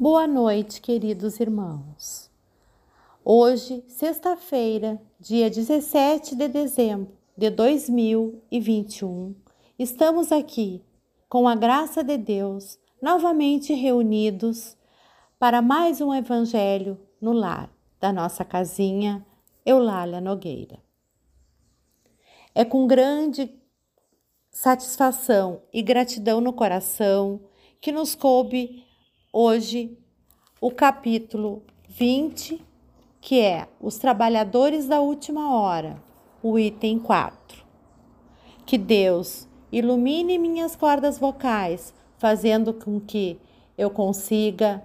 Boa noite, queridos irmãos. Hoje, sexta-feira, dia 17 de dezembro de 2021, estamos aqui, com a graça de Deus, novamente reunidos para mais um Evangelho no lar da nossa casinha Eulália Nogueira. É com grande satisfação e gratidão no coração que nos coube hoje o capítulo 20, que é Os Trabalhadores da Última Hora, o item 4. Que Deus ilumine minhas cordas vocais, fazendo com que eu consiga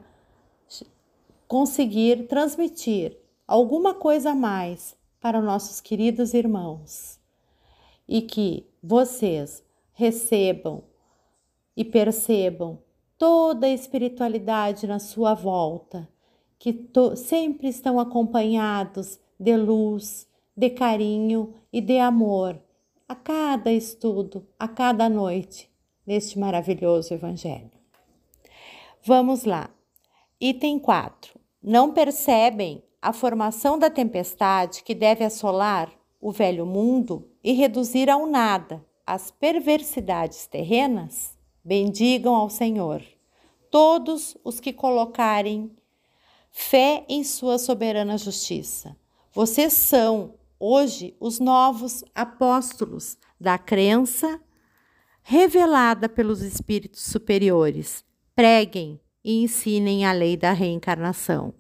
conseguir transmitir alguma coisa a mais para nossos queridos irmãos e que vocês recebam e percebam toda a espiritualidade na sua volta, que sempre estão acompanhados de luz, de carinho e de amor a cada estudo, a cada noite neste maravilhoso Evangelho. Vamos lá. Item 4. Não percebem a formação da tempestade que deve assolar o velho mundo e reduzir ao nada as perversidades terrenas? Bendigam ao Senhor todos os que colocarem fé em sua soberana justiça. Vocês são hoje os novos apóstolos da crença revelada pelos espíritos superiores. Preguem e ensinem a lei da reencarnação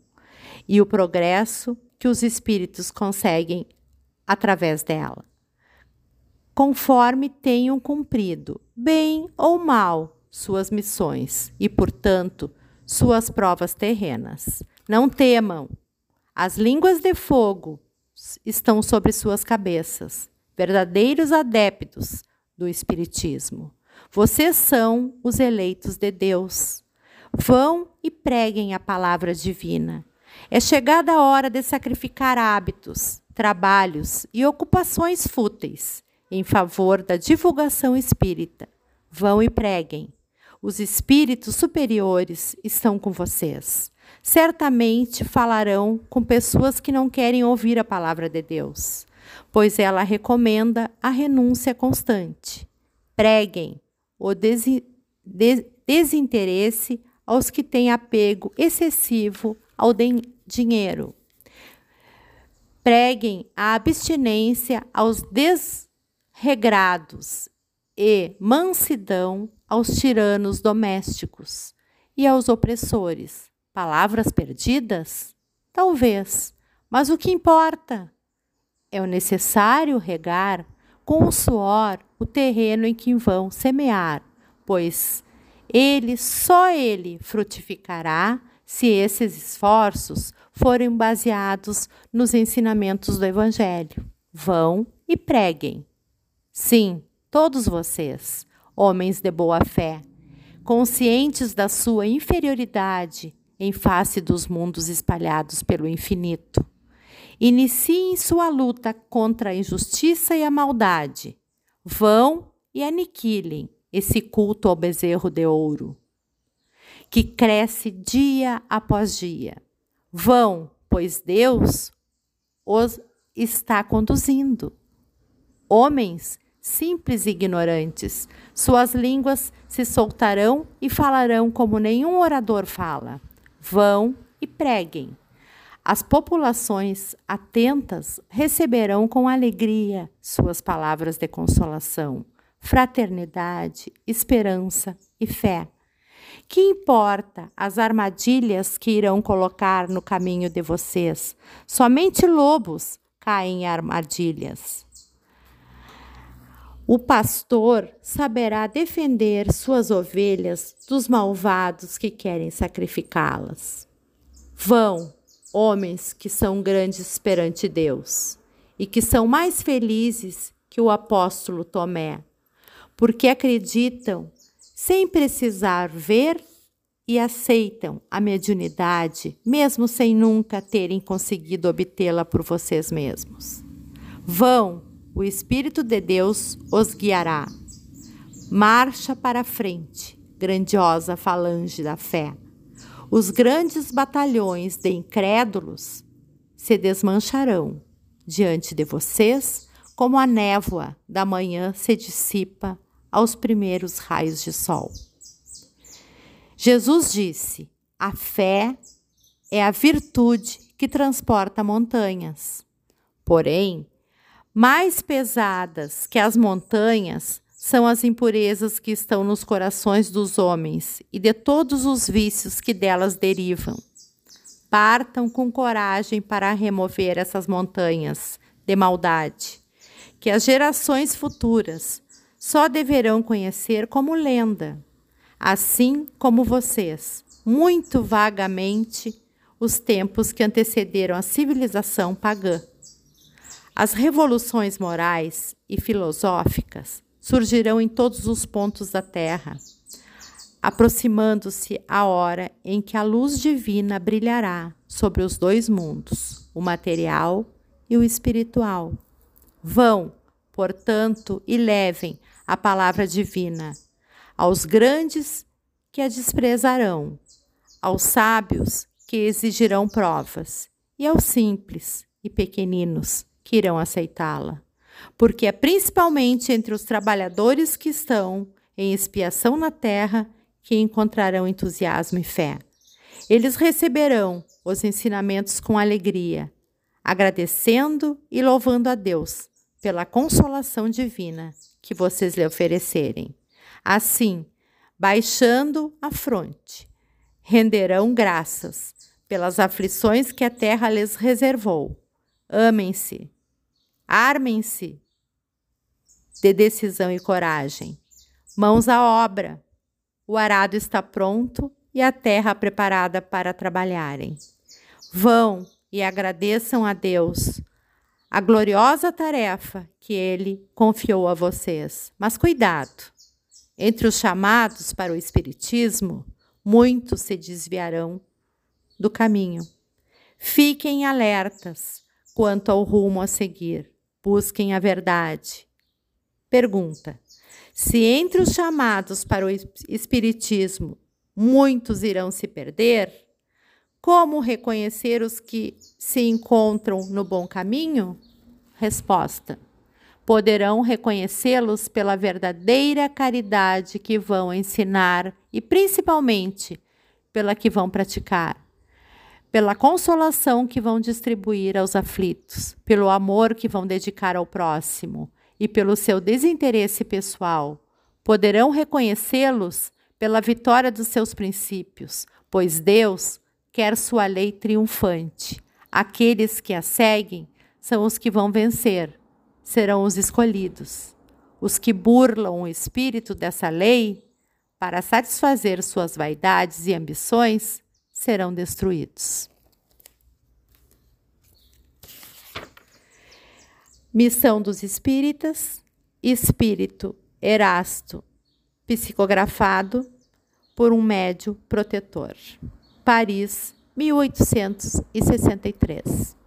e o progresso que os espíritos conseguem através dela, conforme tenham cumprido, bem ou mal, suas missões e, portanto, suas provas terrenas. Não temam, as línguas de fogo estão sobre suas cabeças, verdadeiros adeptos do Espiritismo. Vocês são os eleitos de Deus. Vão e preguem a palavra divina. É chegada a hora de sacrificar hábitos, trabalhos e ocupações fúteis em favor da divulgação espírita. Vão e preguem. Os espíritos superiores estão com vocês. Certamente falarão com pessoas que não querem ouvir a palavra de Deus, pois ela recomenda a renúncia constante. Preguem o desinteresse aos que têm apego excessivo ao dinheiro. Preguem a abstinência aos desregrados e mansidão aos tiranos domésticos e aos opressores. Palavras perdidas? Talvez, mas o que importa? É o necessário regar com o suor o terreno em que vão semear, pois ele, só ele, frutificará se esses esforços forem baseados nos ensinamentos do Evangelho. Vão e preguem. Sim, todos vocês, homens de boa fé, conscientes da sua inferioridade em face dos mundos espalhados pelo infinito. Iniciem sua luta contra a injustiça e a maldade. Vão e aniquilem esse culto ao bezerro de ouro que cresce dia após dia. Vão, pois Deus os está conduzindo. Homens simples e ignorantes, suas línguas se soltarão e falarão como nenhum orador fala. Vão e preguem. As populações atentas receberão com alegria suas palavras de consolação, fraternidade, esperança e fé. Que importa as armadilhas que irão colocar no caminho de vocês? Somente lobos caem em armadilhas. O pastor saberá defender suas ovelhas dos malvados que querem sacrificá-las. Vão, homens que são grandes perante Deus e que são mais felizes que o apóstolo Tomé, porque acreditam sem precisar ver e aceitam a mediunidade, mesmo sem nunca terem conseguido obtê-la por vocês mesmos. Vão, o Espírito de Deus os guiará. Marcha para frente, grandiosa falange da fé. Os grandes batalhões de incrédulos se desmancharão diante de vocês, como a névoa da manhã se dissipa aos primeiros raios de sol. Jesus disse: a fé é a virtude que transporta montanhas. Porém, mais pesadas que as montanhas são as impurezas que estão nos corações dos homens e de todos os vícios que delas derivam. Partam com coragem para remover essas montanhas de maldade, que as gerações futuras só deverão conhecer como lenda, assim como vocês, muito vagamente, os tempos que antecederam a civilização pagã. As revoluções morais e filosóficas surgirão em todos os pontos da Terra, aproximando-se a hora em que a luz divina brilhará sobre os dois mundos, o material e o espiritual. Vão, portanto, e levem a palavra divina aos grandes que a desprezarão, aos sábios que exigirão provas, e aos simples e pequeninos que irão aceitá-la. Porque é principalmente entre os trabalhadores que estão em expiação na terra que encontrarão entusiasmo e fé. Eles receberão os ensinamentos com alegria, agradecendo e louvando a Deus pela consolação divina que vocês lhe oferecerem. Assim, baixando a fronte, renderão graças pelas aflições que a terra lhes reservou. Amem-se, armem-se de decisão e coragem. Mãos à obra. O arado está pronto e a terra preparada para trabalharem. Vão e agradeçam a Deus a gloriosa tarefa que ele confiou a vocês. Mas cuidado! Entre os chamados para o Espiritismo, muitos se desviarão do caminho. Fiquem alertas quanto ao rumo a seguir. Busquem a verdade. Pergunta: se entre os chamados para o Espiritismo muitos irão se perder, como reconhecer os que se encontram no bom caminho? Resposta: poderão reconhecê-los pela verdadeira caridade que vão ensinar e, principalmente, pela que vão praticar, pela consolação que vão distribuir aos aflitos, pelo amor que vão dedicar ao próximo e pelo seu desinteresse pessoal. Poderão reconhecê-los pela vitória dos seus princípios, pois Deus quer sua lei triunfante. Aqueles que a seguem são os que vão vencer serão os escolhidos. Os que burlam o espírito dessa lei para satisfazer suas vaidades e ambições serão destruídos. Missão dos Espíritas, Espírito Erasto, psicografado por um médio protetor. Paris, 1863.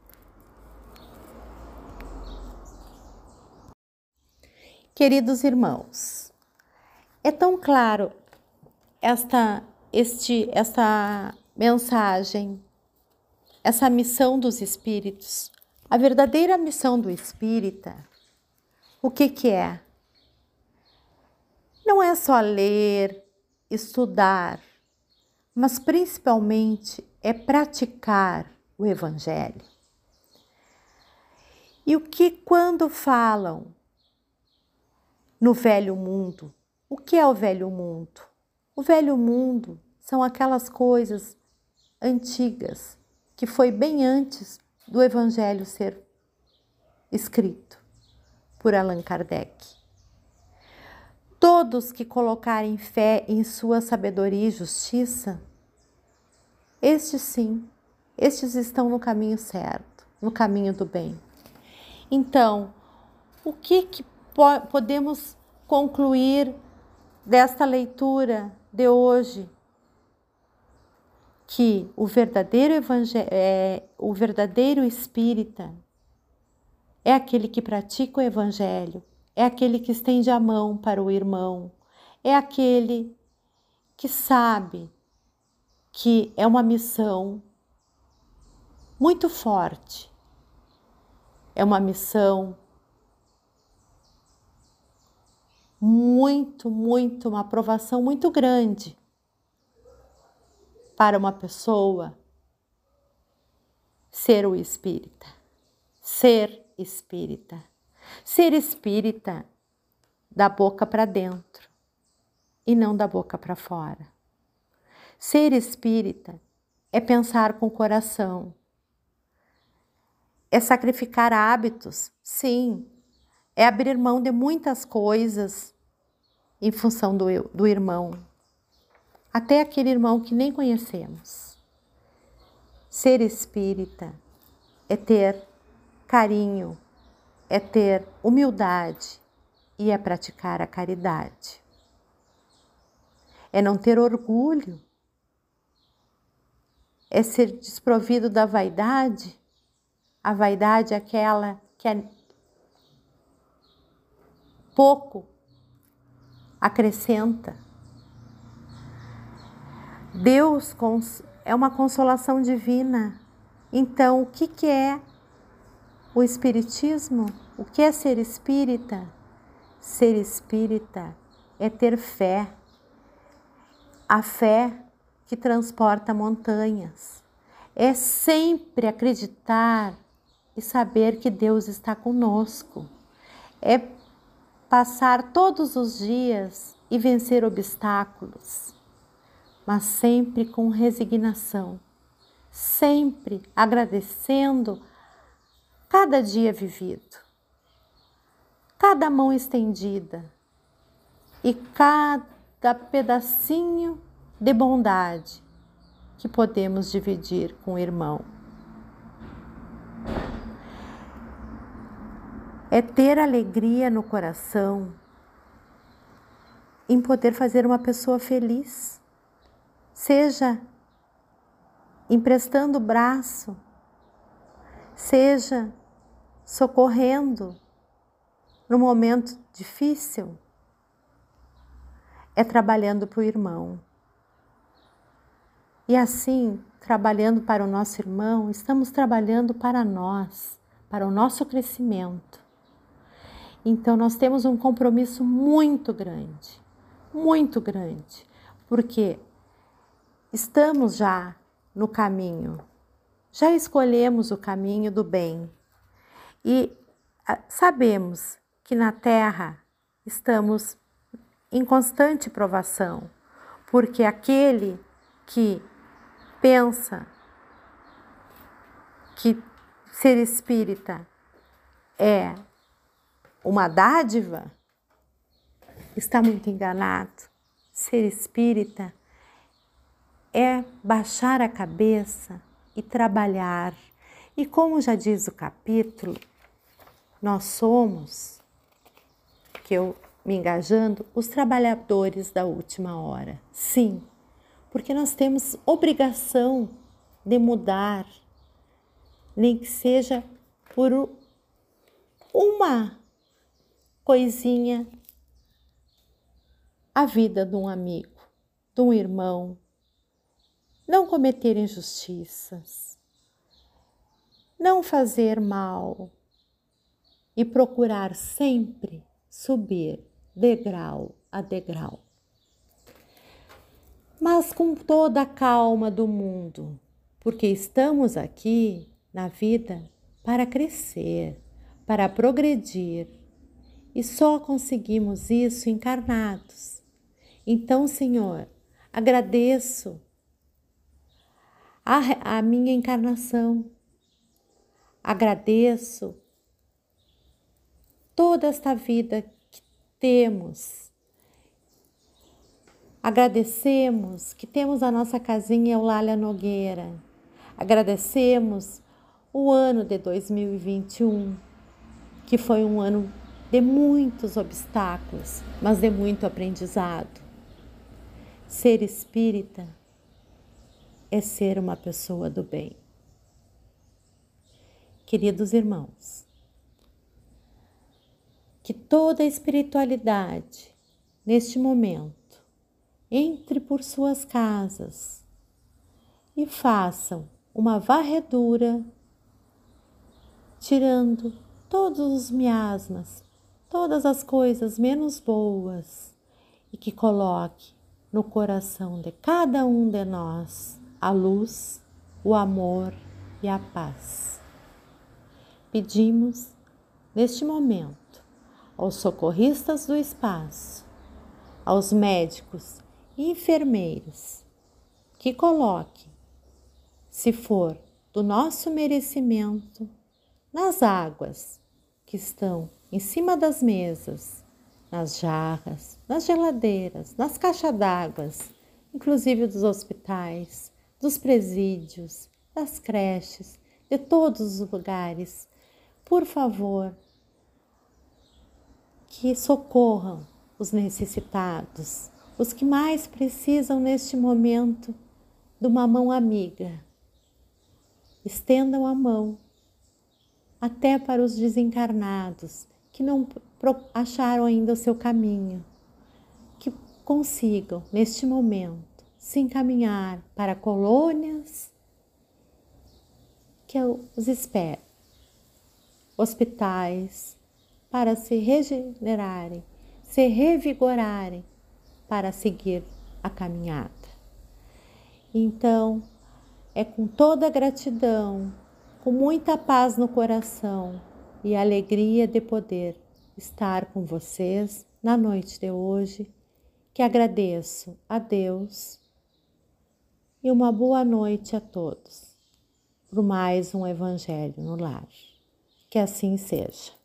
Queridos irmãos, é tão claro esta, este, essa mensagem, essa missão dos espíritos. A verdadeira missão do espírita, o que, que é? Não é só ler, estudar, mas principalmente é praticar o Evangelho. E o que, quando falam no velho mundo. O que é o velho mundo? O velho mundo são aquelas coisas antigas que foi bem antes do evangelho ser escrito por Allan Kardec. Todos que colocarem fé em sua sabedoria e justiça, estes sim, estes estão no caminho certo, no caminho do bem. Então, o que, que podemos concluir desta leitura de hoje que o verdadeiro é, o verdadeiro espírita é aquele que pratica o evangelho, é aquele que estende a mão para o irmão, é aquele que sabe que é uma missão muito forte. É uma missão muito, muito, uma aprovação muito grande para uma pessoa ser o espírita. Ser espírita. Ser espírita da boca para dentro e não da boca para fora. Ser espírita é pensar com o coração. É sacrificar hábitos, sim. É abrir mão de muitas coisas em função do, do irmão, até aquele irmão que nem conhecemos. Ser espírita é ter carinho, é ter humildade e é praticar a caridade. É não ter orgulho, é ser desprovido da vaidade. A vaidade é aquela que é pouco acrescenta. Deus é uma consolação divina. Então, o que, é o Espiritismo? O que é ser espírita? Ser espírita é ter fé. A fé que transporta montanhas. É sempre acreditar e saber que Deus está conosco. É passar todos os dias e vencer obstáculos, mas sempre com resignação, sempre agradecendo cada dia vivido, cada mão estendida e cada pedacinho de bondade que podemos dividir com o irmão. É ter alegria no coração em poder fazer uma pessoa feliz, seja emprestando o braço, seja socorrendo no momento difícil, é trabalhando para o irmão. E assim, trabalhando para o nosso irmão, estamos trabalhando para nós, para o nosso crescimento. Então, nós temos um compromisso muito grande, muito grande, porque estamos já no caminho, já escolhemos o caminho do bem e ah, sabemos que na Terra estamos em constante provação, porque aquele que pensa que ser espírita é uma dádiva, está muito enganado. Ser espírita é baixar a cabeça e trabalhar. E como já diz o capítulo, nós somos, que eu me engajando, os trabalhadores da última hora. Sim, porque nós temos obrigação de mudar, nem que seja por uma coisinha a vida de um amigo, de um irmão. Não cometer injustiças, não fazer mal. E procurar sempre subir degrau a degrau. Mas com toda a calma do mundo, porque estamos aqui na vida para crescer, para progredir, e só conseguimos isso encarnados. Então, Senhor, agradeço a, a minha encarnação, agradeço toda esta vida que temos Agradecemos que temos a nossa casinha Eulália Nogueira. Agradecemos o ano de 2021, que foi um ano de muitos obstáculos, mas de muito aprendizado. Ser espírita é ser uma pessoa do bem. Queridos irmãos, que toda a espiritualidade neste momento entre por suas casas, e façam uma varredura, tirando todos os miasmas, todas as coisas menos boas e que coloque no coração de cada um de nós a luz, o amor e a paz. Pedimos neste momento aos socorristas do espaço, aos médicos e enfermeiros que coloquem, se for do nosso merecimento, nas águas que estão em cima das mesas, nas jarras, nas geladeiras, nas caixas d'água, inclusive dos hospitais, dos presídios, das creches, de todos os lugares. Por favor, que socorram os necessitados, os que mais precisam neste momento de uma mão amiga. Estendam a mão até para os desencarnados que não acharam ainda o seu caminho, que consigam, neste momento, se encaminhar para colônias que os esperam, hospitais, para se regenerarem, se revigorarem para seguir a caminhada. Então, é com toda gratidão, com muita paz no coração e alegria de poder estar com vocês na noite de hoje, que agradeço a Deus e uma boa noite a todos por mais um Evangelho no Lar. Que assim seja.